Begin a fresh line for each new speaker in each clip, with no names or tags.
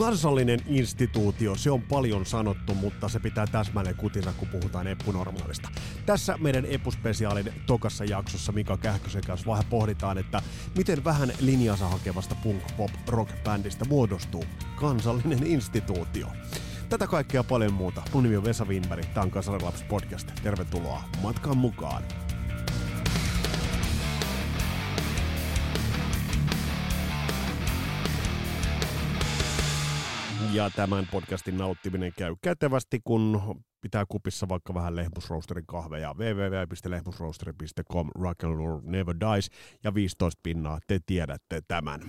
Kansallinen instituutio, se on paljon sanottu, mutta se pitää täsmälleen kutinsa, kun puhutaan eppunormaalista. Tässä meidän epuspesiaalin tokassa jaksossa Mika Kähkösen kanssa vähän pohditaan, että miten vähän linjansa hakevasta punk-pop-rock-bändistä muodostuu kansallinen instituutio. Tätä kaikkea paljon muuta. Mun nimi on Vesa Winberg, tämä on Kasarilaps podcast. Tervetuloa matkaan mukaan. Ja tämän podcastin nauttiminen käy kätevästi, kun pitää kupissa vaikka vähän Lehmusroosterin kahveja. www.lehmusroasteri.com Rock and roll never dies ja 15 pinnaa, te tiedätte tämän.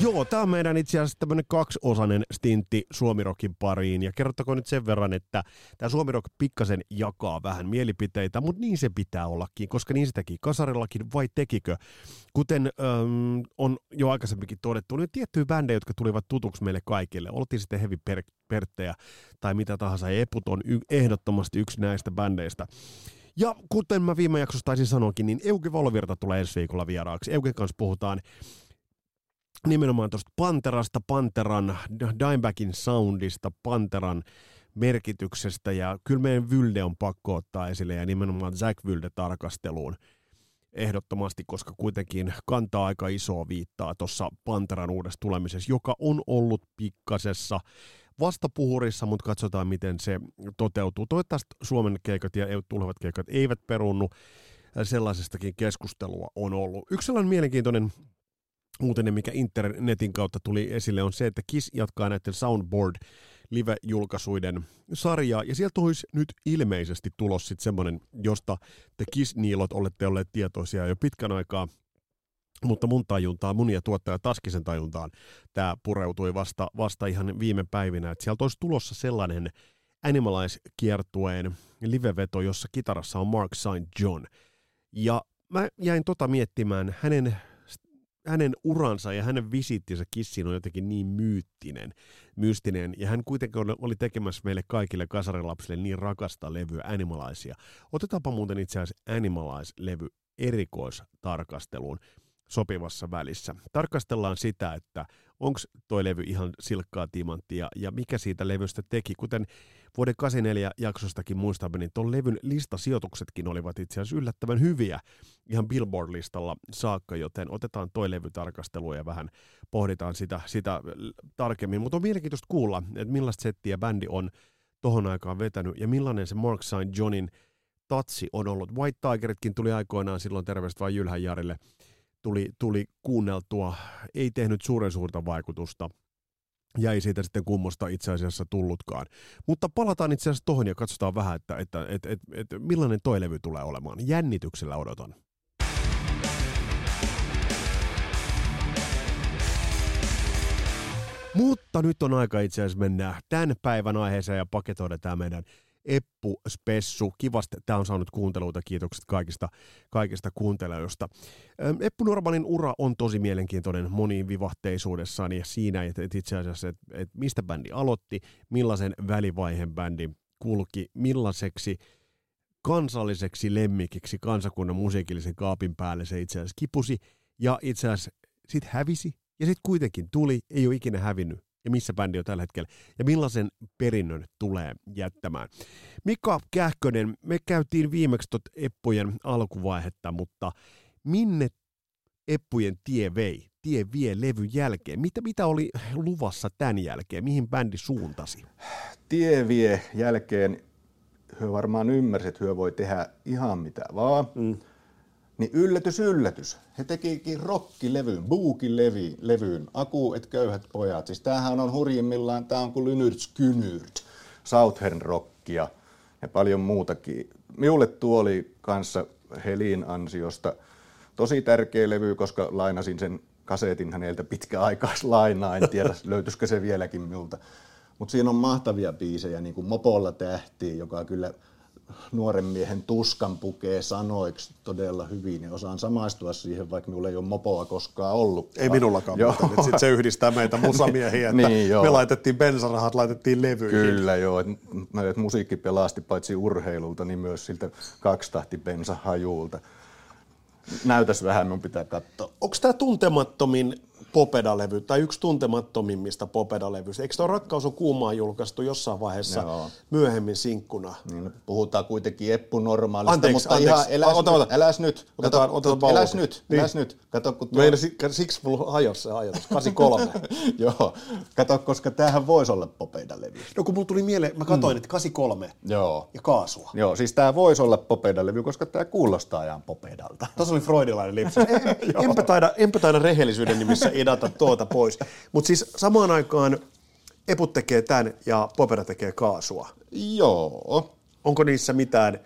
Joo, tämä on meidän itse asiassa tämmöinen kaksiosainen stintti Suomirokin pariin. Ja kerrottakoon nyt sen verran, että tämä Suomirok pikkasen jakaa vähän mielipiteitä, mutta niin se pitää ollakin, koska niin se teki Kasarillakin, vai tekikö? Kuten äm, on jo aikaisemminkin todettu, niin tiettyjä bändejä, jotka tulivat tutuksi meille kaikille. Oltiin sitten Heavy per- Perttejä tai mitä tahansa, Eput on y- ehdottomasti yksi näistä bändeistä. Ja kuten mä viime jaksossa taisin sanoakin, niin Euki Volvirta tulee ensi viikolla vieraaksi. Eukin kanssa puhutaan nimenomaan tuosta Panterasta, Panteran, Dimebackin soundista, Panteran merkityksestä ja kyllä meidän Vylde on pakko ottaa esille ja nimenomaan Zack Vylde tarkasteluun ehdottomasti, koska kuitenkin kantaa aika isoa viittaa tuossa Panteran uudessa tulemisessa, joka on ollut pikkasessa vastapuhurissa, mutta katsotaan miten se toteutuu. Toivottavasti Suomen keikat ja tulevat keikat eivät perunnu, sellaisestakin keskustelua on ollut. Yksi sellainen mielenkiintoinen uutinen, mikä internetin kautta tuli esille, on se, että Kiss jatkaa näiden Soundboard live-julkaisuiden sarjaa, ja sieltä olisi nyt ilmeisesti tulos sitten semmoinen, josta te Kiss-niilot olette olleet tietoisia jo pitkän aikaa, mutta mun tajuntaan, mun ja tuottaja Taskisen tajuntaan, tämä pureutui vasta, vasta ihan viime päivinä, että sieltä olisi tulossa sellainen Animalize-kiertueen liveveto, jossa kitarassa on Mark St. John. Ja mä jäin tota miettimään hänen hänen uransa ja hänen visittinsä kissiin on jotenkin niin myyttinen, mystinen, ja hän kuitenkin oli tekemässä meille kaikille kasarilapsille niin rakasta levyä Animalaisia. Otetaanpa muuten itse asiassa Animalize-levy erikoistarkasteluun sopivassa välissä. Tarkastellaan sitä, että onko toi levy ihan silkkaa timanttia ja mikä siitä levystä teki. Kuten vuoden 84 jaksostakin muistamme, niin tuon levyn listasijoituksetkin olivat itse asiassa yllättävän hyviä ihan Billboard-listalla saakka, joten otetaan toi levy tarkastelua ja vähän pohditaan sitä, sitä tarkemmin. Mutta on mielenkiintoista kuulla, että millaista settiä bändi on tohon aikaan vetänyt ja millainen se Mark St. Johnin tatsi on ollut. White Tigeritkin tuli aikoinaan silloin terveistä vain Jylhän Jarille tuli, tuli kuunneltua, ei tehnyt suuren suurta vaikutusta ja ei siitä sitten kummosta itse asiassa tullutkaan. Mutta palataan itse asiassa tuohon ja katsotaan vähän, että, että, että, että, että millainen toi levy tulee olemaan. Jännityksellä odotan. Mutta nyt on aika itse asiassa mennä tämän päivän aiheeseen ja paketoida tämä meidän Eppu Spessu. Kivasti tämä on saanut kuunteluita. Kiitokset kaikista, kaikista kuuntelijoista. Eppu Normanin ura on tosi mielenkiintoinen moniin vivahteisuudessaan ja siinä, että, itse asiassa, että, että mistä bändi aloitti, millaisen välivaiheen bändi kulki, millaiseksi kansalliseksi lemmikiksi kansakunnan musiikillisen kaapin päälle se itse asiassa kipusi ja itse asiassa sitten hävisi ja sitten kuitenkin tuli, ei ole ikinä hävinnyt ja missä bändi on tällä hetkellä ja millaisen perinnön tulee jättämään. Mika Kähkönen, me käytiin viimeksi tot Eppujen alkuvaihetta, mutta minne Eppujen tie vei? Tie vie levyn jälkeen. Mitä, mitä oli luvassa tämän jälkeen? Mihin bändi suuntasi?
Tie vie jälkeen, hyö varmaan ymmärsit, että hyö voi tehdä ihan mitä vaan. Mm. Niin yllätys, yllätys. He tekikin rockilevyn, buukilevy, levyyn, Aku et köyhät pojat. Siis tämähän on hurjimmillaan, tämä on kuin Lynyrd Skynyrd, Southern rockia ja paljon muutakin. Minulle tuo oli kanssa Helin ansiosta tosi tärkeä levy, koska lainasin sen kasetin häneltä pitkäaikaislainaa. En tiedä, löytyisikö se vieläkin minulta. Mutta siinä on mahtavia biisejä, niin kuin Mopolla tähti, joka kyllä nuoren miehen tuskan pukee sanoiksi todella hyvin ja osaan samaistua siihen, vaikka minulla ei ole mopoa koskaan ollut.
Ei minullakaan,
Joo.
mutta sit se yhdistää meitä musamiehiä, että
Niin, joo.
me laitettiin bensarahat, laitettiin levyihin.
Kyllä joo, että et musiikki pelasti paitsi urheilulta, niin myös siltä kaksitahti bensahajuulta. Näytäs vähän, minun pitää katsoa.
Onko tämä tuntemattomin Popeda-levy, tai yksi tuntemattomimmista Popeda-levyistä? Eikö tuo Rakkaus on kuumaa julkaistu jossain vaiheessa
Joo.
myöhemmin sinkkuna?
Niin, no, puhutaan kuitenkin Eppu normaalista,
Anteeksi,
mutta
anteeksi.
ihan eläs,
Ota,
nyt,
ota.
eläs nyt,
Otetaan-
kato,
otetaan
eläs nyt,
Niin.
eläs nyt, kato kun tuo,
Meillä si- siksi mulla hajosi se ajatus, 83.
joo, kato, koska tämähän voisi olla Popeda-levy.
no kun mulla tuli mieleen, mä katsoin, että 83
Joo.
ja kaasua.
Joo, siis tämä voisi olla Popeda-levy, koska tämä kuulostaa ihan Popedalta.
Tuossa oli freudilainen lipsaus. En- enpä, taida, enpä taida rehellisyyden nimissä idata tuota pois. Mutta siis samaan aikaan Eput tekee tämän ja Popeda tekee kaasua.
Joo,
Onko niissä mitään,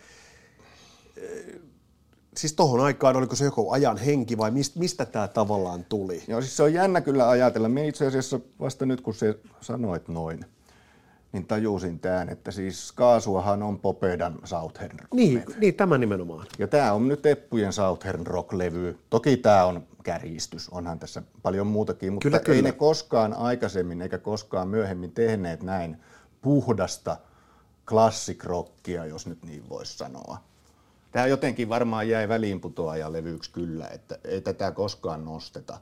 eh, siis tohon aikaan, oliko se joku ajan henki vai mistä, mistä tämä tavallaan tuli?
Joo, siis se on jännä kyllä ajatella. Minä itse asiassa vasta nyt, kun se sanoit noin, niin tajusin tämän, että siis Kaasuahan on Popedan Southern rock
Niin, niin tämä nimenomaan.
Ja tämä on nyt Eppujen Southern rock-levy. Toki tämä on kärjistys, onhan tässä paljon muutakin, mutta
Kyllä,
ei
kyllä.
ne koskaan aikaisemmin eikä koskaan myöhemmin tehneet näin puhdasta classic rockia, jos nyt niin voisi sanoa. Tämä jotenkin varmaan jäi väliinputoajan levyksi kyllä, että ei tätä koskaan nosteta,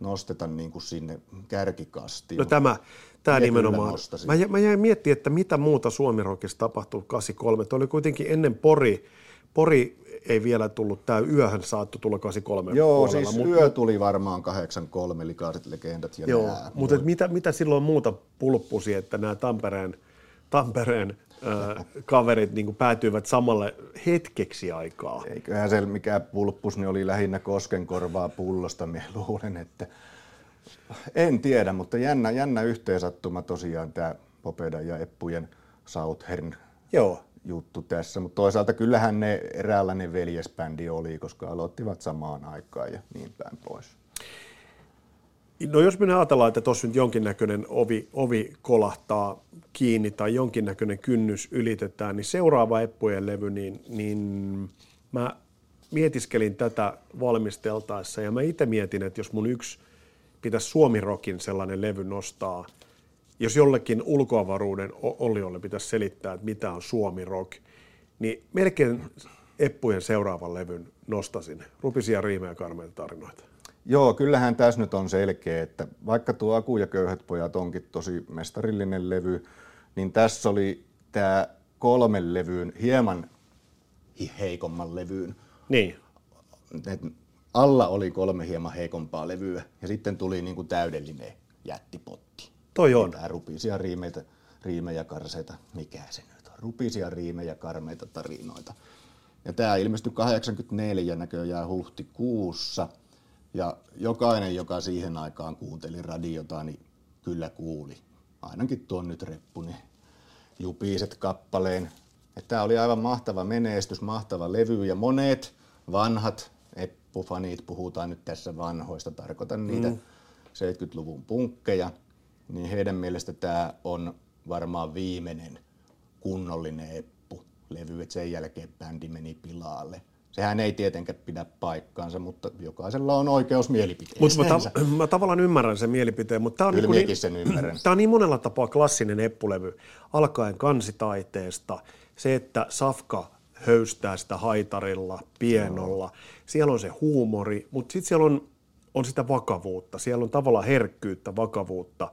nosteta niin kuin sinne kärkikastiin.
No tämä, tämä nimenomaan. Mä, mä jäin miettimään, että mitä muuta Suomirokissa tapahtui 83. Tuo oli kuitenkin ennen Pori. Pori ei vielä tullut, tämä yöhän saattoi tulla 83
Joo,
puolella,
siis
mut-
yö tuli varmaan 83, likaiset legendat ja
Joo,
nää.
mutta et mitä, mitä silloin muuta pulppusi, että nämä Tampereen, Tampereen kaverit niin päätyivät samalle hetkeksi aikaa?
Eiköhän se mikä pulppus, niin oli lähinnä koskenkorvaa pullosta, minä luulen, että en tiedä, mutta jännä, jännä yhteensattuma tosiaan tämä Popeda ja Eppujen Southern
Joo.
juttu tässä, mutta toisaalta kyllähän ne eräänlainen veljesbändi oli, koska aloittivat samaan aikaan ja niin päin pois.
No jos me ajatellaan, että tuossa nyt jonkinnäköinen ovi, ovi kolahtaa kiinni tai jonkinnäköinen kynnys ylitetään, niin seuraava Eppujen levy, niin, niin mä mietiskelin tätä valmisteltaessa ja mä itse mietin, että jos mun yksi pitäisi Suomirokin sellainen levy nostaa, jos jollekin ulkoavaruuden oliolle pitäisi selittää, että mitä on Suomi Rock, niin melkein Eppujen seuraavan levyn nostasin. Rupisia riimejä ja karmeita tarinoita.
Joo, kyllähän tässä nyt on selkeä, että vaikka tuo Aku ja köyhät pojat onkin tosi mestarillinen levy, niin tässä oli tämä kolmen levyyn, hieman hi- heikomman levyyn.
Niin,
Et alla oli kolme hieman heikompaa levyä ja sitten tuli niinku täydellinen jättipotti.
toi on.
Tää rupisia riimeitä, riimejä, karseita, mikä se nyt on, rupisia riimejä, karmeita tarinoita. Ja tämä ilmestyi 84 näköjään huhtikuussa. Ja jokainen, joka siihen aikaan kuunteli radiota, niin kyllä kuuli. Ainakin tuon nyt reppu, niin jupiset kappaleen. Tämä oli aivan mahtava menestys, mahtava levy ja monet vanhat Eppu-fanit, puhutaan nyt tässä vanhoista, tarkoitan niitä 70-luvun punkkeja, niin heidän mielestä tämä on varmaan viimeinen kunnollinen Eppu-levy, että sen jälkeen bändi meni pilaalle. Sehän ei tietenkään pidä paikkaansa, mutta jokaisella on oikeus
Mutta
mielipiteeseen.
mä, ta- mä tavallaan ymmärrän sen mielipiteen, mutta tämä on,
Kyllä
niinku
minäkin sen ymmärrän.
tää on niin monella tapaa klassinen eppulevy, alkaen kansitaiteesta, se, että Safka höystää sitä haitarilla, pienolla, siellä on se huumori, mutta sitten siellä on, on sitä vakavuutta, siellä on tavallaan herkkyyttä, vakavuutta.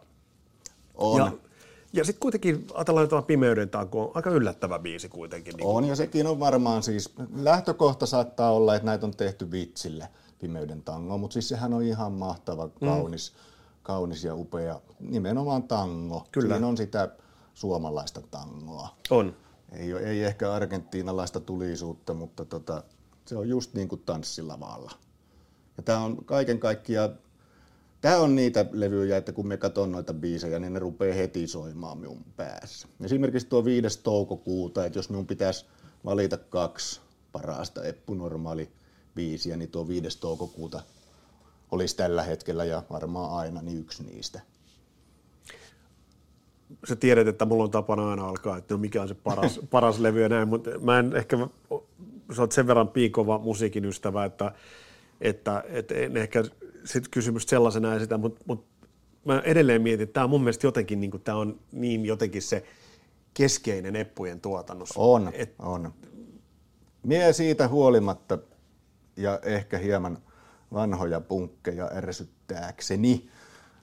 On.
Ja, ja sitten kuitenkin ajatellaan jotain pimeyden tanko, on aika yllättävä biisi kuitenkin. Niin
On ja sekin on varmaan siis, lähtökohta saattaa olla, että näitä on tehty vitsillä, Pimeyden tango, mutta siis sehän on ihan mahtava, kaunis, kaunis ja upea, nimenomaan tango.
Kyllä.
Siinä on sitä suomalaista tangoa.
on.
Ei, ole- ei ehkä argentiinalaista tulisuutta, mutta tota, se on just niin kuin tanssilavalla. Ja tämä on kaiken kaikkiaan, tämä on niitä levyjä, että kun me katson noita biisejä, niin ne rupeaa heti soimaan minun päässä. Esimerkiksi tuo 5. toukokuuta, että jos minun pitäisi valita kaksi parasta eppunormaali biisiä, niin tuo 5. toukokuuta olisi tällä hetkellä ja varmaan aina niin yksi niistä.
sä tiedät, että mulla on tapana aina alkaa, että no mikä on se paras, paras levy ja näin, mutta mä en ehkä, sä oot sen verran piikova musiikin ystävä, että, että, että en ehkä sit kysymys sellaisena esitä, mutta, mutta mä edelleen mietin, että tämä on mun mielestä jotenkin, niin kuin, tämä on niin jotenkin se keskeinen Eppujen tuotannossa.
On, Et, on. Mie siitä huolimatta ja ehkä hieman vanhoja punkkeja ärsyttääkseni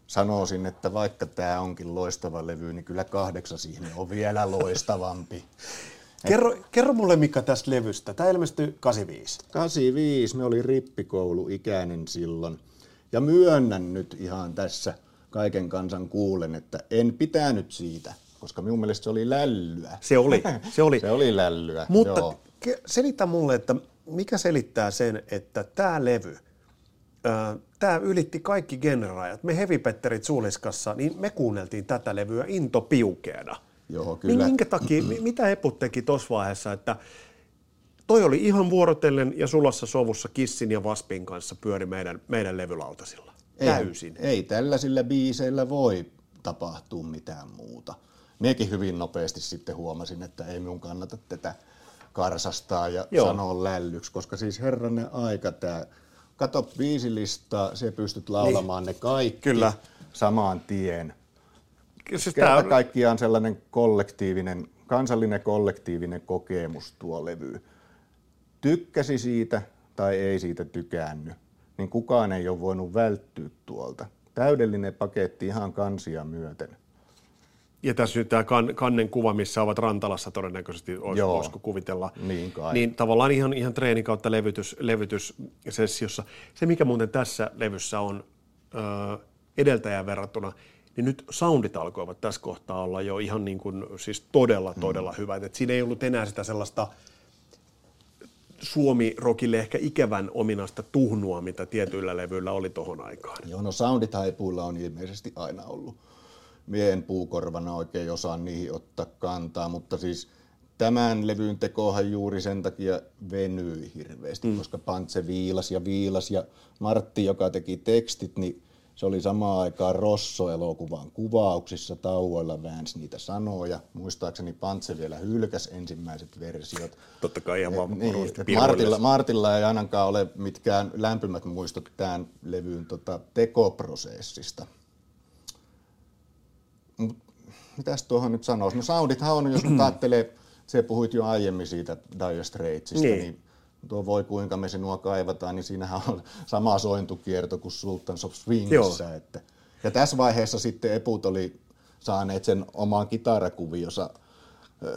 sanoisin, että vaikka tämä onkin loistava levy, niin kyllä kahdeksas ihminen on vielä loistavampi.
Kerro, kerro mulle Mika tästä levystä. Tämä ilmestyi 85.
85, me oli rippikoulu ikäinen silloin. Ja myönnän nyt ihan tässä kaiken kansan kuulen, että en pitänyt siitä, koska minun mielestä se oli lällyä.
Se oli, se oli.
se oli lällyä,
Mutta
joo.
selitä mulle, että mikä selittää sen, että tämä levy, tämä ylitti kaikki generaajat. Me hevipetterit Suuliskassa, niin me kuunneltiin tätä levyä into piukeena.
Joo,
Niin
kyllä.
minkä takia, mi- mitä Eput teki tuossa vaiheessa, että toi oli ihan vuorotellen ja sulassa sovussa Kissin ja Vaspin kanssa pyöri meidän, meidän levylautasilla. Täysin.
Ei, ei tällaisilla biiseillä voi tapahtua mitään muuta. Miekin hyvin nopeasti sitten huomasin, että ei minun kannata tätä karsastaa ja
Joo.
Joo. sanoa lällyksi, koska siis herranen aika tämä, kato biisilistaa, se pystyt laulamaan niin. ne kaikki
Kyllä.
samaan tien.
Siis
Kerta
tää,
kaikkiaan sellainen kollektiivinen, kansallinen kollektiivinen kokemus tuo levy. Tykkäsi siitä tai ei siitä tykännyt, niin kukaan ei ole voinut välttyä tuolta. Täydellinen paketti ihan kansia myöten.
ja tässä nyt tämä kan, kannen kuva, missä ovat Rantalassa todennäköisesti, olisi,
Joo.
voisiko kuvitella.
Niin kai.
Niin tavallaan ihan, ihan treeni kautta levytys, levytyssessiossa. Se, mikä muuten tässä levyssä on ö, edeltäjään verrattuna, niin nyt soundit alkoivat tässä kohtaa olla jo ihan niin kuin, siis todella, todella mm. hyvät. Et siinä ei ollut enää sitä sellaista Suomi-rokille ehkä ikävän ominaista tuhnua, mitä tietyillä levyillä oli tohon aikaan.
Joo, no sounditaipuilla on ilmeisesti aina ollut. Mie en puukorvana oikein osaa niihin ottaa kantaa, mutta siis tämän levyn tekohan juuri sen takia venyi hirveästi, mm. koska Pantse viilas ja viilas ja Martti, joka teki tekstit, niin se oli samaan aikaan Rosso-elokuvan kuvauksissa, tauoilla väänsi niitä sanoja. Muistaakseni Pantse vielä hylkäs ensimmäiset versiot.
Totta kai ihan vaan
Niin. Martilla, Martilla ei ainakaan ole mitkään lämpimät muistot tämän levyn tota, tekoprosessista. Mut, mitäs tuohon nyt sanoisi? No soundithan on, jos ajattelee, se puhuit jo aiemmin siitä Dire Straitsista,
Niin.
niin. Tuo voi kuinka me sinua kaivataan, niin siinähän on sama sointukierto kuin Sultans of Swingissä. Että. Ja tässä vaiheessa sitten Eput oli saaneet sen oman kitarakuviossa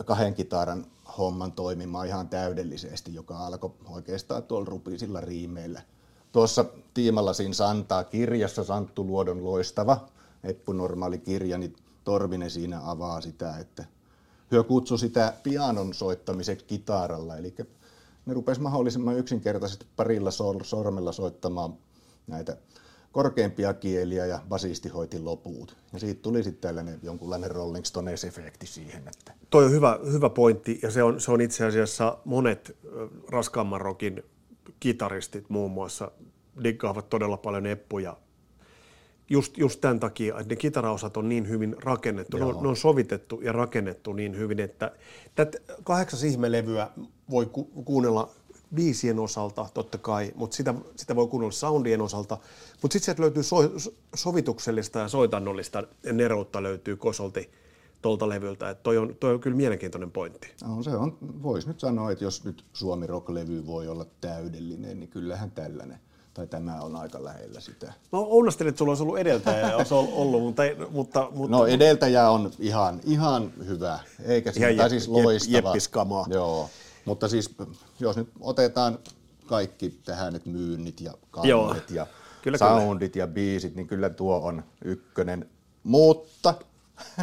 kahden kitaran homman toimimaan ihan täydellisesti, joka alkoi oikeastaan tuolla rupisilla riimeillä. Tuossa Tiimalasin Santaa kirjassa Santtu Luodon loistava Eppu normaali kirja, niin Torvinen siinä avaa sitä, että hyö kutsui sitä pianon soittamiseksi kitaralla, eli ne rupesi mahdollisimman yksinkertaisesti parilla sor- sormella soittamaan näitä korkeimpia kieliä ja basisti hoiti loput. Ja siitä tuli sitten tällainen jonkunlainen Rolling Stones-efekti siihen, että
Toi on hyvä, hyvä pointti, ja se on, se on itse asiassa monet raskaamman rokin kitaristit muun muassa diggaavat todella paljon eppuja. Just, just tämän takia, että ne kitaraosat on niin hyvin rakennettu, ne on, ne on sovitettu ja rakennettu niin hyvin, että tätä kahdeksas ihmelevyä voi ku, kuunnella biisien osalta totta kai, mutta sitä, sitä voi kuunnella soundien osalta, mutta sitten sieltä löytyy so, sovituksellista ja soitannollista neroutta löytyy kosolti tuolta levyltä, että toi on, toi on kyllä mielenkiintoinen pointti.
No, se on, voisi nyt sanoa, että jos nyt Suomi Rock-levy voi olla täydellinen, niin kyllähän tällainen, tai tämä on aika lähellä sitä.
Mä ounastelin, että sulla olisi ollut edeltäjä olisi ollut, mutta, mutta, mutta
No edeltäjä on ihan, ihan hyvä, eikä
Ihan
tai
jep-
siis
jep-
loistava.
jeppiskamaa.
Joo, mutta siis jos nyt otetaan kaikki tähän, että myynnit ja kannet ja
Kyllä,
soundit ja biisit, niin kyllä tuo on ykkönen. Mutta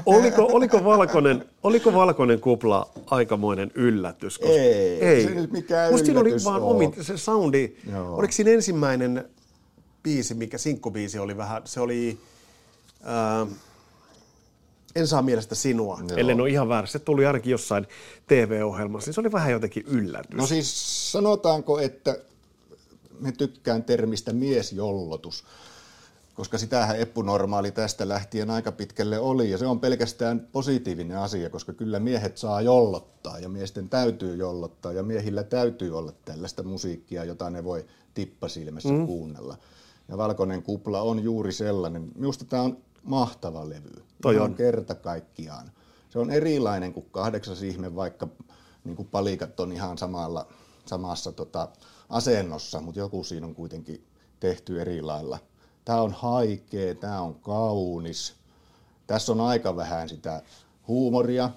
oliko, oliko, valkoinen, oliko valkoinen kupla aikamoinen yllätys? Koska,
Ei, se nyt mikään
Musta siinä oli
yllätys
vaan
oo.
omi, se soundi,
Joo.
oliko siinä ensimmäinen biisi, mikä sinkkubiisi oli vähän, se oli, ää, en saa mielestä sinua,
Joo.
ellei ole ihan väärässä. Se tuli ainakin jossain TV-ohjelmassa, niin se oli vähän jotenkin yllätys.
No siis sanotaanko, että me tykkään termistä miesjollotus, koska sitähän eppunormaali tästä lähtien aika pitkälle oli, ja se on pelkästään positiivinen asia, koska kyllä miehet saa jollottaa, ja miesten täytyy jollottaa, ja miehillä täytyy olla tällaista musiikkia, jota ne voi tippasilmässä mm. kuunnella. Ja Valkoinen kupla on juuri sellainen. Minusta tämä on mahtava levy.
Toi
Ihan
on.
kerta kaikkiaan. Se on erilainen kuin kahdeksas ihme, vaikka niin kuin palikat on ihan samalla, samassa tota, asennossa, mutta joku siinä on kuitenkin tehty eri lailla. Tämä on haikea, tämä on kaunis. Tässä on aika vähän sitä huumoria.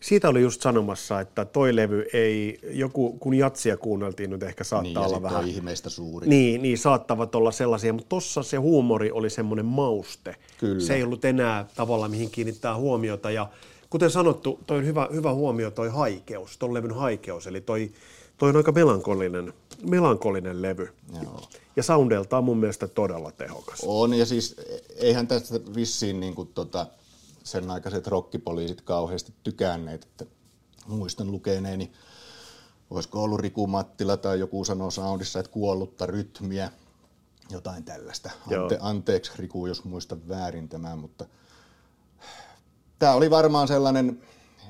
Siitä oli just sanomassa, että toi levy ei, joku, kun jatsia kuunneltiin nyt ehkä saattaa
Niin,
olla vähän.
on ihmeistä suuri.
Niin, niin, saattavat olla sellaisia, mutta tossa se huumori oli semmoinen mauste.
Kyllä.
Se ei ollut enää tavallaan mihin kiinnittää huomiota ja kuten sanottu, toi on hyvä, hyvä huomio toi haikeus, ton levyn haikeus, eli toi, toi on aika melankolinen, melankolinen levy.
Joo.
Ja soundeltaan mun mielestä todella tehokas.
On, ja siis eihän tästä vissiin niin kuin tota, sen aikaiset rokkipoliisit kauheasti tykänneet, että muistan lukeneeni, olisiko ollut Riku Mattila tai joku sanoi soundissa, että kuollutta rytmiä, jotain tällaista.
Joo.
Ante, anteeksi Riku, jos muistan väärin tämän, mutta tämä oli varmaan sellainen,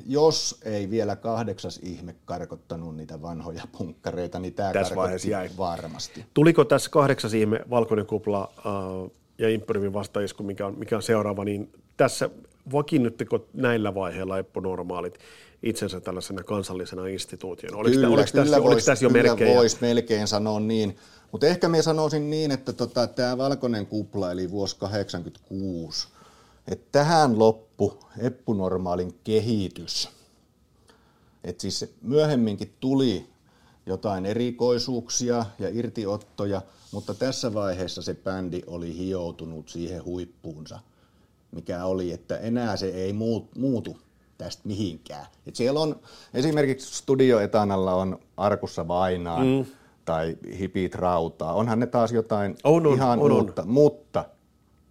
jos ei vielä kahdeksas ihme karkottanut niitä vanhoja punkkareita, niin tämä
Tässä
karkotti
jäi.
varmasti.
Tuliko tässä kahdeksas ihme, Valkoinen kupla äh, ja Imperiumin vastaisku, mikä on, mikä on seuraava, niin tässä vakiinnutteko näillä vaiheilla Eppo-normaalit itsensä tällaisena kansallisena instituutiona? Oliko, kyllä, oliko, tässä, oliko
vois-
tässä jo
kyllä
merkkejä?
voisi melkein sanoa niin. Mutta ehkä me sanoisin niin, että tota, tämä valkoinen kupla, eli vuosi 86, että tähän loppu eppunormaalin kehitys. Et siis myöhemminkin tuli jotain erikoisuuksia ja irtiottoja, mutta tässä vaiheessa se bändi oli hioutunut siihen huippuunsa, mikä oli, että enää se ei muut- muutu tästä mihinkään. Et siellä on esimerkiksi Studio Etanalla on Arkussa Vainaa mm. tai Hipit Rautaa. Onhan ne taas jotain
On, on,
ihan
on, on.
uutta, mutta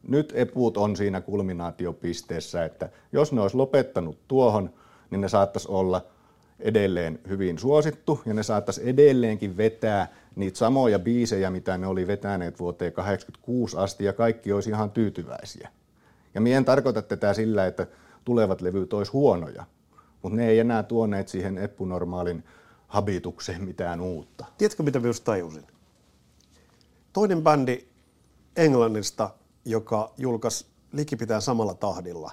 nyt eput on siinä kulminaatiopisteessä, että jos ne olisi lopettanut tuohon, niin ne saattaisi olla edelleen hyvin suosittu ja ne saattaisi edelleenkin vetää niitä samoja biisejä, mitä ne oli vetäneet vuoteen 86 asti ja kaikki olisi ihan tyytyväisiä. Ja mien tarkoita tätä sillä, että tulevat levyt olisi huonoja, mutta ne ei enää tuoneet siihen eppunormaalin habitukseen mitään uutta.
Tiedätkö, mitä myös tajusin? Toinen bändi Englannista, joka julkaisi likipitään samalla tahdilla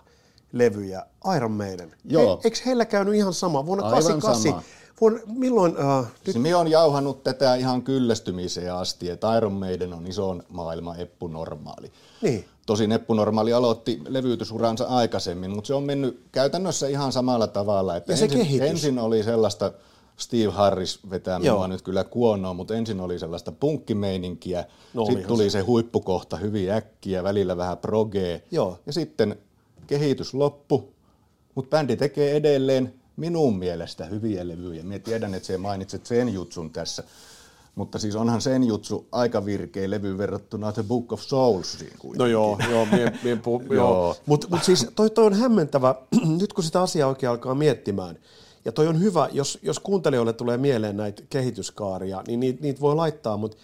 levyjä, Iron Maiden.
Joo.
He, eikö heillä käynyt ihan sama? Vuonna
Aivan
88.
sama.
Vuonna, milloin, äh, nyt,
Siis minä olen jauhanut tätä ihan kyllästymiseen asti, että Iron Maiden on ison maailman eppunormaali.
niin,
Tosin eppunormaali aloitti levytysuransa aikaisemmin, mutta se on mennyt käytännössä ihan samalla tavalla. Että
Ja se
ensin,
kehitys.
ensin oli sellaista, Steve Harris vetää
Joo.
minua nyt kyllä kuonoon, mutta ensin oli sellaista punkkimeininkiä,
No
sitten tuli se huippukohta hyvin äkkiä, välillä vähän progee,
Joo.
ja sitten kehitys loppu, mutta bändi tekee edelleen minun mielestä hyviä levyjä. Minä tiedän, että se mainitset sen jutsun tässä, mutta siis onhan sen jutsu aika virkeä levy verrattuna The Book of Soulsiin kuitenkin.
No joo, joo, mie, mie puhu, joo.
Joo.
Mutta mut siis toi, toi on hämmentävä, nyt kun sitä asiaa oikein alkaa miettimään, ja toi on hyvä, jos, jos kuuntelijoille tulee mieleen näitä kehityskaaria, niin niitä, niitä voi laittaa, mutta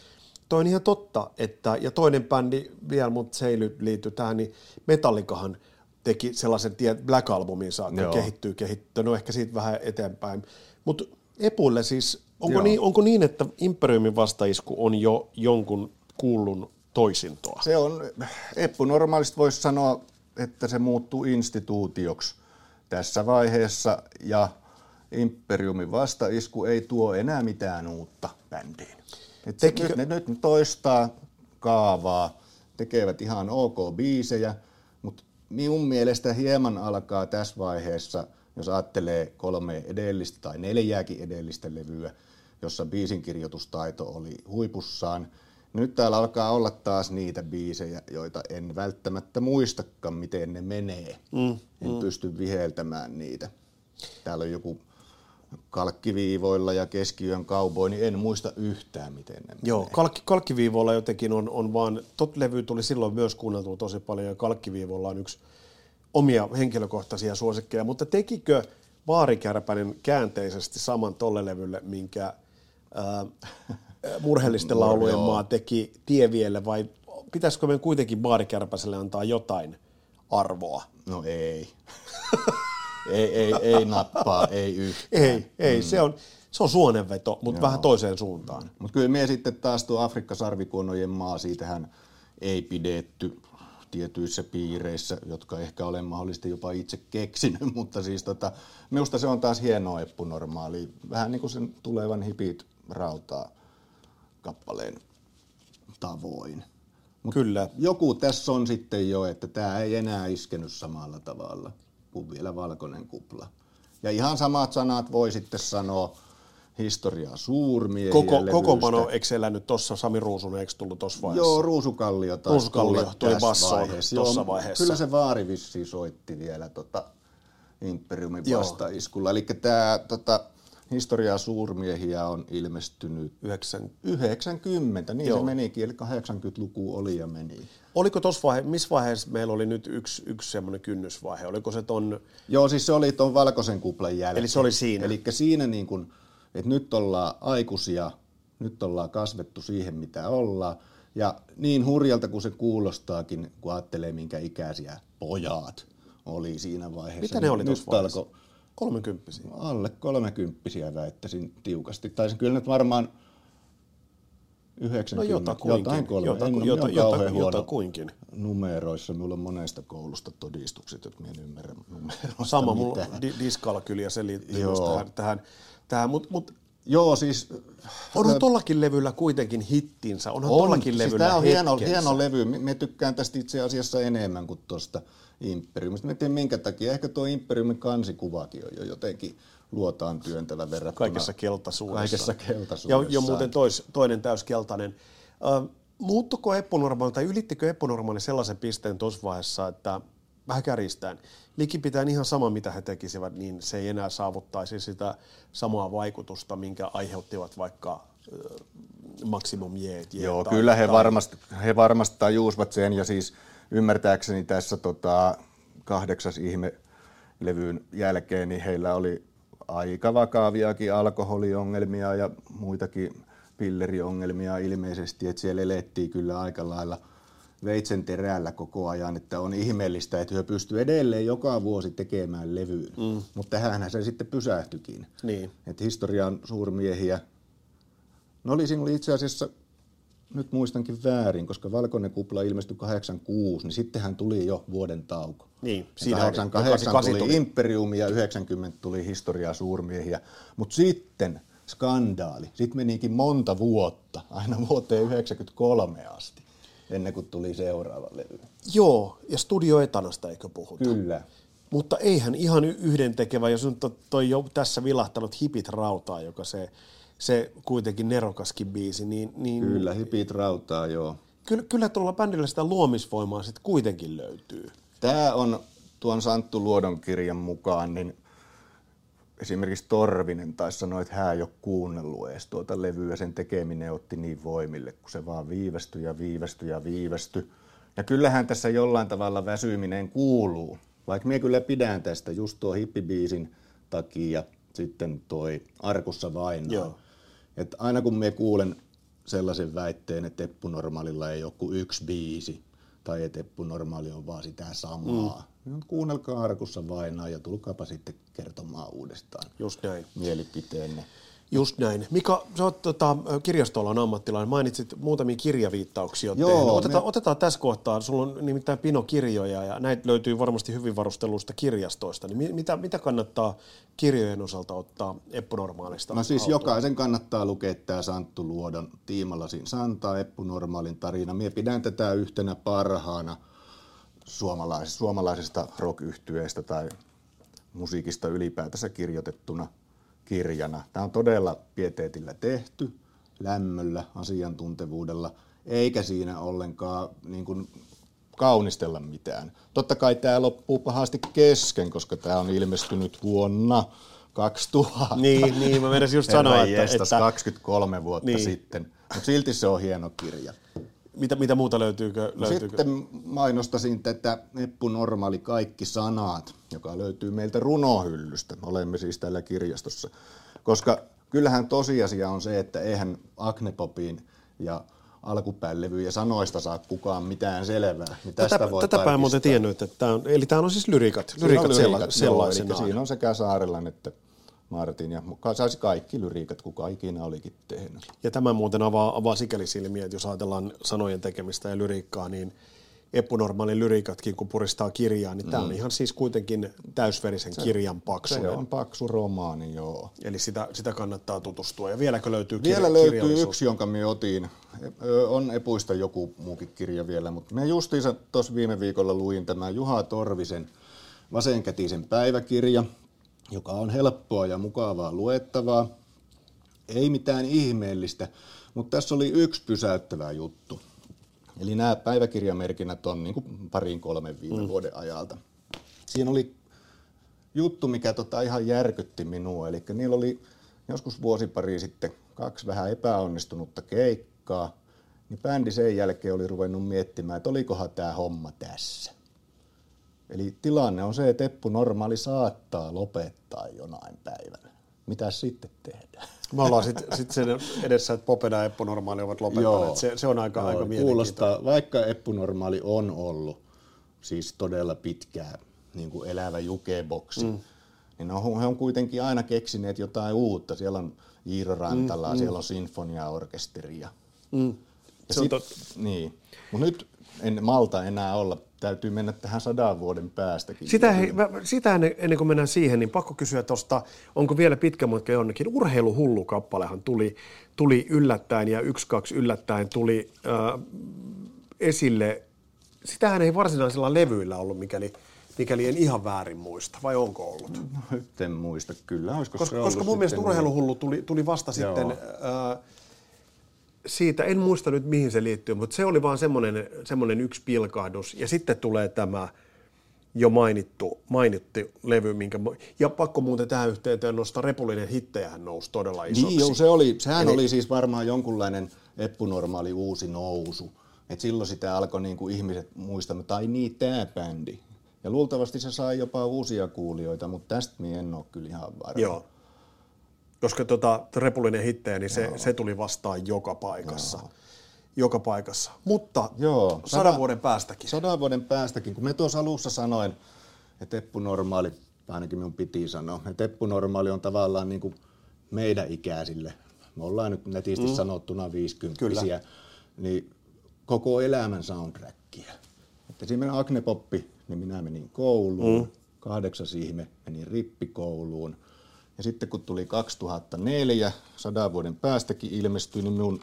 toi on ihan totta, että, ja toinen bändi vielä, mutta se ei liity tähän, niin Metallikahan teki sellaisen tie, Black Albumin saakka,
Joo.
kehittyy, kehittyy, no ehkä siitä vähän eteenpäin. Mutta Epuille siis, onko
Joo.
niin, onko niin, että Imperiumin vastaisku on jo jonkun kuullun toisintoa?
Se on, Eppu normaalisti voisi sanoa, että se muuttuu instituutioksi tässä vaiheessa ja Imperiumin vastaisku ei tuo enää mitään uutta bändiin. Et
Tekikö-
nyt, ne nyt toistaa kaavaa, tekevät ihan ok biisejä, mutta minun mielestä hieman alkaa tässä vaiheessa, jos ajattelee kolme edellistä tai neljääkin edellistä levyä, jossa biisinkirjoitustaito oli huipussaan, nyt täällä alkaa olla taas niitä biisejä, joita en välttämättä muistakaan, miten ne menee. Mm, en mm. pysty viheltämään niitä. Täällä on joku kalkkiviivoilla ja keskiyön kauboi, niin en muista yhtään, miten ne
Joo,
menee.
kalkki, kalkkiviivoilla jotenkin on, on vaan, tot levy tuli silloin myös kuunneltua tosi paljon ja kalkkiviivoilla on yksi omia henkilökohtaisia suosikkeja, mutta tekikö Vaarikärpänen käänteisesti saman tolle levylle, minkä ää, murheellisten laulujen maa teki Tievielle vai pitäisikö meidän kuitenkin baarikärpäselle antaa jotain arvoa?
No ei. ei, ei, ei nappaa, ei yhtään.
Ei, ei mm. se, on, se on suonenveto, mutta Joo. vähän toiseen suuntaan.
Mutta kyllä me sitten taas tuo Afrikka-sarvikuonojen maa, siitähän ei pidetty tietyissä piireissä, jotka ehkä olen mahdollisesti jopa itse keksinyt, mutta siis tota, minusta se on taas hieno eppunormaali, vähän niin kuin sen tulevan hipit rautaa kappaleen tavoin.
Mut Kyllä.
Joku tässä on sitten jo, että tämä ei enää iskenyt samalla tavalla kuin vielä valkoinen kupla. Ja ihan samat sanat voi sitten sanoa historiaa suurmiehiä
Koko, koko mano, eikö elänyt tuossa, Sami Ruusunen, eikö tullut tuossa vaiheessa?
Joo, Ruusukallio taisi
Ruusukallio tuli bassoon tuossa vaiheessa.
Kyllä se Vaari vissiin soitti vielä tota Imperiumin vastaiskulla. Eli tämä tota, historiaa suurmiehiä on ilmestynyt 90, 90 niin Joo. se menikin, eli 80-luku oli ja meni.
Oliko tuossa vaihe, missä vaiheessa meillä oli nyt yksi, yksi semmoinen kynnysvaihe? Oliko se ton...
Joo, siis se oli tuon valkoisen kuplan jälkeen.
Eli se oli siinä.
Eli siinä niin kuin, että nyt ollaan aikuisia, nyt ollaan kasvettu siihen, mitä ollaan. Ja niin hurjalta kuin se kuulostaakin, kun ajattelee, minkä ikäisiä pojat oli siinä vaiheessa.
Mitä ne oli tuossa vaiheessa? Kolmekymppisiä?
Alle kolmekymppisiä väittäisin tiukasti. Tai kyllä nyt varmaan 90,
no jotakuinkin,
jotain kolme.
Jota,
en
jota, jota, jotakuinkin.
numeroissa. Minulla on monesta koulusta todistukset, että minä en ymmärrä numeroista
Sama, mulla on di- diskalkylia, se liittyy tähän, tähän, tähän mutta mut,
Joo, siis...
Onhan tollakin levyllä kuitenkin hittinsä, onhan on, tollakin siis levyllä
Tämä on hieno, hieno levy, me tykkään tästä itse asiassa enemmän kuin tuosta Imperiumista. Mä en tiedä minkä takia, ehkä tuo Imperiumin kansikuvakin on jo jotenkin luotaan työntävä verrattuna.
Kaikessa keltaisuudessa.
Kaikessa keltaisuudessa.
Ja jo muuten tois, toinen täyskeltainen. Uh, muuttuko eponormaali tai ylittikö eponormaali sellaisen pisteen tuossa vaiheessa, että vähän kärjistään, pitää ihan sama mitä he tekisivät, niin se ei enää saavuttaisi sitä samaa vaikutusta, minkä aiheuttivat vaikka Maximum Jeet.
Joo, tai, kyllä he, tai... varmasti, he varmasti tajuusvat sen ja siis ymmärtääkseni tässä tota, kahdeksas ihme levyyn jälkeen, niin heillä oli aika vakaaviakin alkoholiongelmia ja muitakin pilleriongelmia ilmeisesti, että siellä elettiin kyllä aika lailla veitsen terällä koko ajan, että on ihmeellistä, että he pystyy edelleen joka vuosi tekemään levyyn, mm. mutta tähänhän se sitten pysähtyikin.
Niin.
Että historian suurmiehiä, no oli, siinä oli itse asiassa nyt muistankin väärin, koska Valkoinen kupla ilmestyi 86, niin sittenhän tuli jo vuoden tauko.
Niin,
siinä 88 tuli, tuli Imperium ja 90 tuli historiaa suurmiehiä, mutta sitten skandaali. Sitten menikin monta vuotta, aina vuoteen 93 asti, ennen kuin tuli seuraava levy.
Joo, ja Studio Etanasta eikö puhuta?
Kyllä.
Mutta eihän ihan yhdentekevä, jos nyt toi jo tässä vilahtanut hipit rautaa, joka se se kuitenkin nerokaskin biisi. Niin, niin
kyllä, hipit rautaa, joo.
Kyllä, kyllä tuolla bändillä sitä luomisvoimaa sitten kuitenkin löytyy.
Tämä on tuon Santtu Luodon kirjan mukaan, niin esimerkiksi Torvinen taisi sanoa, että hän ei ole kuunnellut edes tuota levyä, sen tekeminen otti niin voimille, kun se vaan viivästyi ja viivästyi ja viivästyi. Ja kyllähän tässä jollain tavalla väsyminen kuuluu, vaikka minä kyllä pidän tästä just tuo hippibiisin takia, sitten toi Arkussa vain. Joo. Että aina kun me kuulen sellaisen väitteen, että Teppu Normaalilla ei ole kuin yksi biisi, tai että Teppu Normaali on vaan sitä samaa, mm. niin kuunnelkaa arkussa vainaa ja tulkaapa sitten kertomaan uudestaan
Just näin.
mielipiteenne.
Just näin. Mika, sä oot tota, kirjastoalan ammattilainen, mainitsit muutamia kirjaviittauksia. Joo, otetaan, me... otetaan tässä kohtaa, sulla on nimittäin Pino-kirjoja ja näitä löytyy varmasti hyvin varustelusta kirjastoista. Niin mitä, mitä kannattaa kirjojen osalta ottaa Eppu Normaalista?
No siis autoa? jokaisen kannattaa lukea tämä Santtu Luodon Tiimalasin Santa, Eppu Normaalin tarina. Mie pidän tätä yhtenä parhaana suomalais, suomalaisesta rock tai musiikista ylipäätänsä kirjoitettuna – kirjana. Tämä on todella pieteetillä tehty, lämmöllä, asiantuntevuudella, eikä siinä ollenkaan niin kuin, kaunistella mitään. Totta kai tämä loppuu pahasti kesken, koska tämä on ilmestynyt vuonna 2000.
Niin, niin mä menisin just sanoa, että,
että... 23 vuotta niin. sitten. Mutta silti se on hieno kirja.
Mitä, mitä muuta löytyykö, löytyykö?
Sitten mainostasin tätä Eppu Normaali Kaikki sanat, joka löytyy meiltä runohyllystä. Olemme siis täällä kirjastossa. Koska kyllähän tosiasia on se, että eihän Agnepopiin ja alkupään levyjä sanoista saa kukaan mitään selvää. Niin tästä
Tätä,
voi
tätäpä en muuten tiennyt, että tämä on, eli tämä on siis lyrikat,
Siinä
lyrikat,
on
sella,
lyriikat, joo, siinä on sekä Saarelan että Martin ja saisi kaikki lyriikat, kuka ikinä olikin tehnyt.
Ja tämä muuten avaa, avaa sikäli silmiä, että jos ajatellaan sanojen tekemistä ja lyriikkaa, niin epunormaalin lyriikatkin, kun puristaa kirjaa, niin mm. tämä on ihan siis kuitenkin täysverisen kirjan
Se
paksuinen.
on paksu romaani, joo.
Eli sitä, sitä kannattaa tutustua. Ja vieläkö löytyy kirja,
Vielä löytyy yksi, jonka me otin. Ö, On Epuista joku muukin kirja vielä, mutta me justiinsa tuossa viime viikolla luin tämän Juha Torvisen vasenkätisen päiväkirja, joka on helppoa ja mukavaa luettavaa. Ei mitään ihmeellistä, mutta tässä oli yksi pysäyttävä juttu. Eli nämä päiväkirjamerkinnät on niin kuin parin kolmen viime mm. vuoden ajalta. Siinä oli juttu, mikä tota ihan järkytti minua. Eli niillä oli joskus vuosi pari sitten kaksi vähän epäonnistunutta keikkaa. Niin bändi sen jälkeen oli ruvennut miettimään, että olikohan tämä homma tässä. Eli tilanne on se, että Eppu Normaali saattaa lopettaa jonain päivänä. Mitä sitten tehdään?
Me ollaan sitten sit sen edessä, että Popeda ja Eppu Normaali ovat lopettaneet. Se, se on aika, aika mielenkiintoista.
Kuulostaa, vaikka Eppu Normaali on ollut siis todella pitkää niin kuin elävä jukeboksi, mm. niin on, he on kuitenkin aina keksineet jotain uutta. Siellä on Iiro Rantala, mm, siellä on sinfoniaorkesteria.
Mm.
Ja
Se on
sit,
tot-
niin. Mutta nyt en malta enää olla. Täytyy mennä tähän sadan vuoden päästäkin.
Sitä, hei, mä- sitä ennen, ennen kuin mennään siihen, niin pakko kysyä tuosta, onko vielä pitkä matka jonnekin. Urheiluhullu kappalehan tuli, tuli yllättäen ja yksi kaksi yllättäen tuli äh, esille. Sitähän ei varsinaisella levyillä ollut, mikäli, mikäli en ihan väärin muista, vai onko ollut?
Nyt en muista kyllä. Olisiko
Koska,
se
koska mun mielestä
sitten-
urheiluhullu tuli, tuli vasta
Joo.
sitten äh, siitä, en muista nyt mihin se liittyy, mutta se oli vaan semmoinen, semmoinen yksi pilkahdus. Ja sitten tulee tämä jo mainittu, mainittu levy, minkä, ja pakko muuten tähän yhteyteen nostaa Repulinen hittejähän nousi todella isoksi.
Niin joo, se oli, sehän Eli... oli siis varmaan jonkunlainen eppunormaali uusi nousu. Et silloin sitä alkoi niinku ihmiset muistamaan, tai niin tämä bändi. Ja luultavasti se sai jopa uusia kuulijoita, mutta tästä minä en ole kyllä ihan varma.
Joo. Koska tota, Repulinen hittejä, niin se, se tuli vastaan joka paikassa. Joka paikassa. Mutta
Joo,
sadan
sada-
vuoden päästäkin.
Sadan vuoden päästäkin, kun me tuossa alussa sanoin, että Eppu Normaali, ainakin minun piti sanoa, että Eppu Normaali on tavallaan niin kuin meidän ikäisille. Me ollaan nyt netisti mm. sanottuna 50
Kyllä.
niin koko elämän soundtrackia. Että esimerkiksi Agne Poppi, niin minä menin kouluun, mm. kahdeksas ihme menin rippikouluun. Ja sitten kun tuli 2004, sadan vuoden päästäkin ilmestyi, niin minun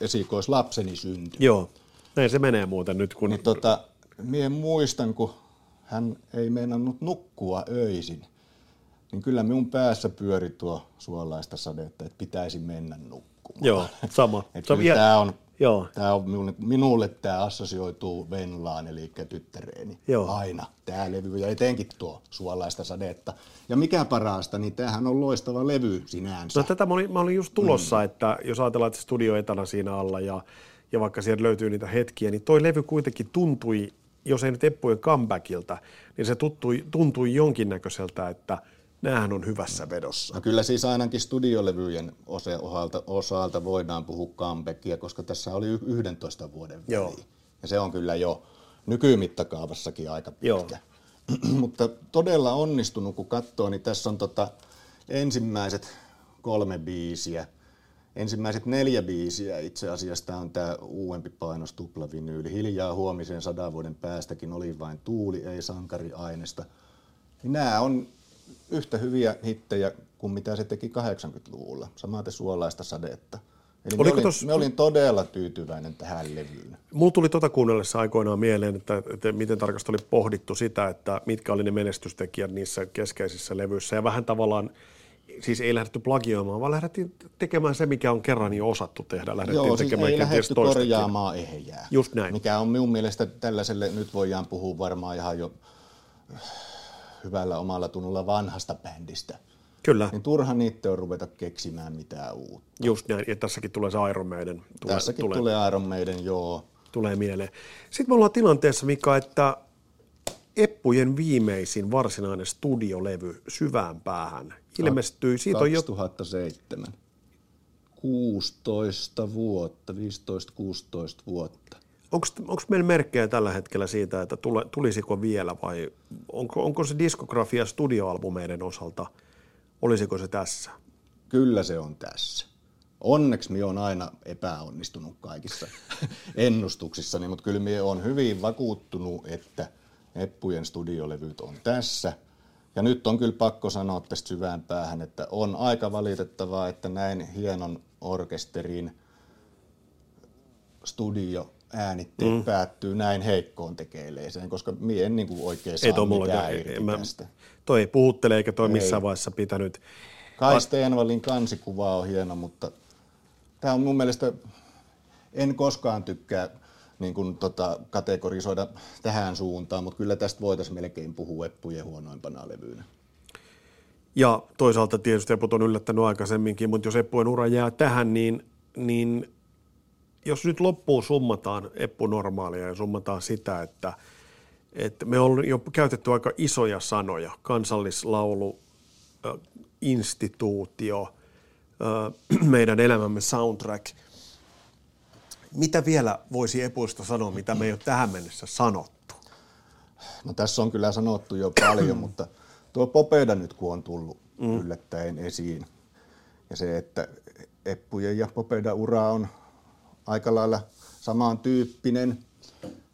esikoislapseni syntyi.
Joo, näin se menee muuten nyt, kun
Niin tota, mie muistan, kun hän ei meinannut nukkua öisin, niin kyllä minun päässä pyöri tuo suolaista sadetta, että pitäisi mennä nukkumaan.
Joo, sama. Vie-
tämä on,
Joo.
tää on minun, minulle tämä assosioituu Venlaan, eli tyttäreeni.
Joo.
Aina tämä levy ja etenkin tuo suolaista sadetta. Ja mikä parasta, niin tämähän on loistava levy sinänsä.
No tätä mä olin, mä olin just tulossa, mm. että jos ajatellaan, että studio etänä siinä alla ja, ja vaikka sieltä löytyy niitä hetkiä, niin toi levy kuitenkin tuntui, jos ei nyt Eppujen comebackilta, niin se tuntui, tuntui jonkinnäköiseltä, että näähän on hyvässä vedossa.
No kyllä siis ainakin studiolevyjen osalta, osalta voidaan puhua comebackia, koska tässä oli y- 11 vuoden väli.
Joo.
Ja se on kyllä jo nykymittakaavassakin aika
Joo.
pitkä. Mutta todella onnistunut, kun katsoo, niin tässä on tota ensimmäiset kolme biisiä. Ensimmäiset neljä biisiä itse asiassa tämä on tämä uudempi painos tuplavinyyli. Hiljaa huomiseen sadan vuoden päästäkin oli vain tuuli, ei sankariainesta. Niin nämä on yhtä hyviä hittejä kuin mitä se teki 80-luvulla. Samaten suolaista sadetta. Eli me
Oliko
olin,
tos-
me olin todella tyytyväinen tähän levyyn.
Mulla tuli tota kuunnellessa aikoinaan mieleen, että, että miten tarkasti oli pohdittu sitä, että mitkä oli ne menestystekijät niissä keskeisissä levyissä. Ja vähän tavallaan, siis ei lähdetty plagioimaan, vaan lähdettiin tekemään se, mikä on kerran jo osattu tehdä. Lähdettiin
Joo, siis
tekemään
ei
kenties
lähdetty korjaamaan ehjää.
Just näin.
Mikä on minun mielestä tällaiselle, nyt voidaan puhua varmaan ihan jo hyvällä omalla tunnolla vanhasta bändistä.
Kyllä,
Niin turha niitä on ruveta keksimään mitään uutta.
just näin. Ja tässäkin tulee se Iron Maiden. Tulee,
Tässäkin
tulee,
tulee Iron Maiden, joo.
tulee mieleen. Sitten me ollaan tilanteessa, Mika, että Eppujen viimeisin varsinainen studiolevy Syvään päähän ilmestyi. Siitä on jo
2007. 16 vuotta, 15-16 vuotta.
Onko meillä merkkejä tällä hetkellä siitä, että tule, tulisiko vielä vai onko, onko se diskografia studioalbumeiden osalta, olisiko se tässä?
Kyllä se on tässä. Onneksi minä olen aina epäonnistunut kaikissa ennustuksissani, mutta kyllä minä olen hyvin vakuuttunut, että Eppujen studiolevyt on tässä. Ja nyt on kyllä pakko sanoa tästä syvään päähän, että on aika valitettavaa, että näin hienon orkesterin studio äänitteet mm. päättyy näin heikkoon tekeileeseen, koska mie en niin kuin oikein saa ei mitään irti mä, tästä.
Toi ei puhuttele eikä toi ei. missään vaiheessa pitänyt.
Kai Stenvallin kansikuva on hieno, mutta tämä on mun mielestä, en koskaan tykkää niin kuin, tota, kategorisoida tähän suuntaan, mutta kyllä tästä voitaisiin melkein puhua Eppujen huonoimpana levyynä.
Ja toisaalta tietysti Eput on yllättänyt aikaisemminkin, mutta jos Eppujen ura jää tähän, niin, niin jos nyt loppuun summataan Eppu normaalia ja summataan sitä, että, että me on jo käytetty aika isoja sanoja, kansallislaulu, instituutio, meidän elämämme soundtrack. Mitä vielä voisi Epuista sanoa, mitä me ei ole tähän mennessä sanottu?
No tässä on kyllä sanottu jo paljon, mutta tuo Popeda nyt kun on tullut mm. yllättäen esiin, ja se, että Eppujen ja Popeda ura on aika lailla samantyyppinen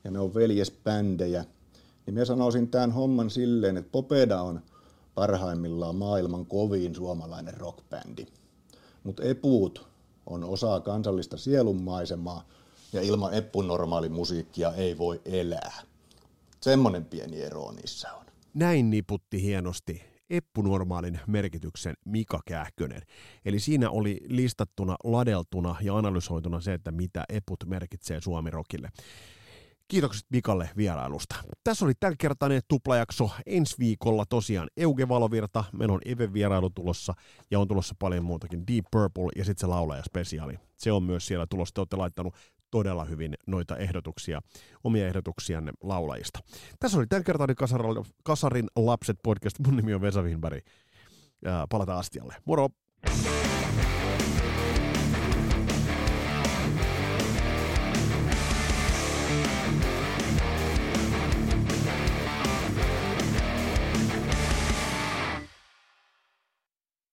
ja ne on veljesbändejä, niin minä sanoisin tämän homman silleen, että Popeda on parhaimmillaan maailman kovin suomalainen rockbändi. Mutta Epuut on osa kansallista sielunmaisemaa ja ilman Eppun normaali musiikkia ei voi elää. Semmoinen pieni ero niissä on.
Näin niputti hienosti Eppu-normaalin merkityksen Mika Kähkönen. Eli siinä oli listattuna, ladeltuna ja analysoituna se, että mitä Eput merkitsee Suomirokille. Kiitokset Mikalle vierailusta. Tässä oli tämänkertainen tuplajakso. Ensi viikolla tosiaan Euge Valovirta, meillä on Eve vierailu tulossa ja on tulossa paljon muutakin. Deep Purple ja sitten se laulaja spesiaali. Se on myös siellä tulossa. Te olette laittanut todella hyvin noita ehdotuksia, omia ehdotuksianne laulajista. Tässä oli tämänkertainen Kasarin, Kasarin lapset podcast. Mun nimi on Vesa Winberg. Palataan astialle. Moro!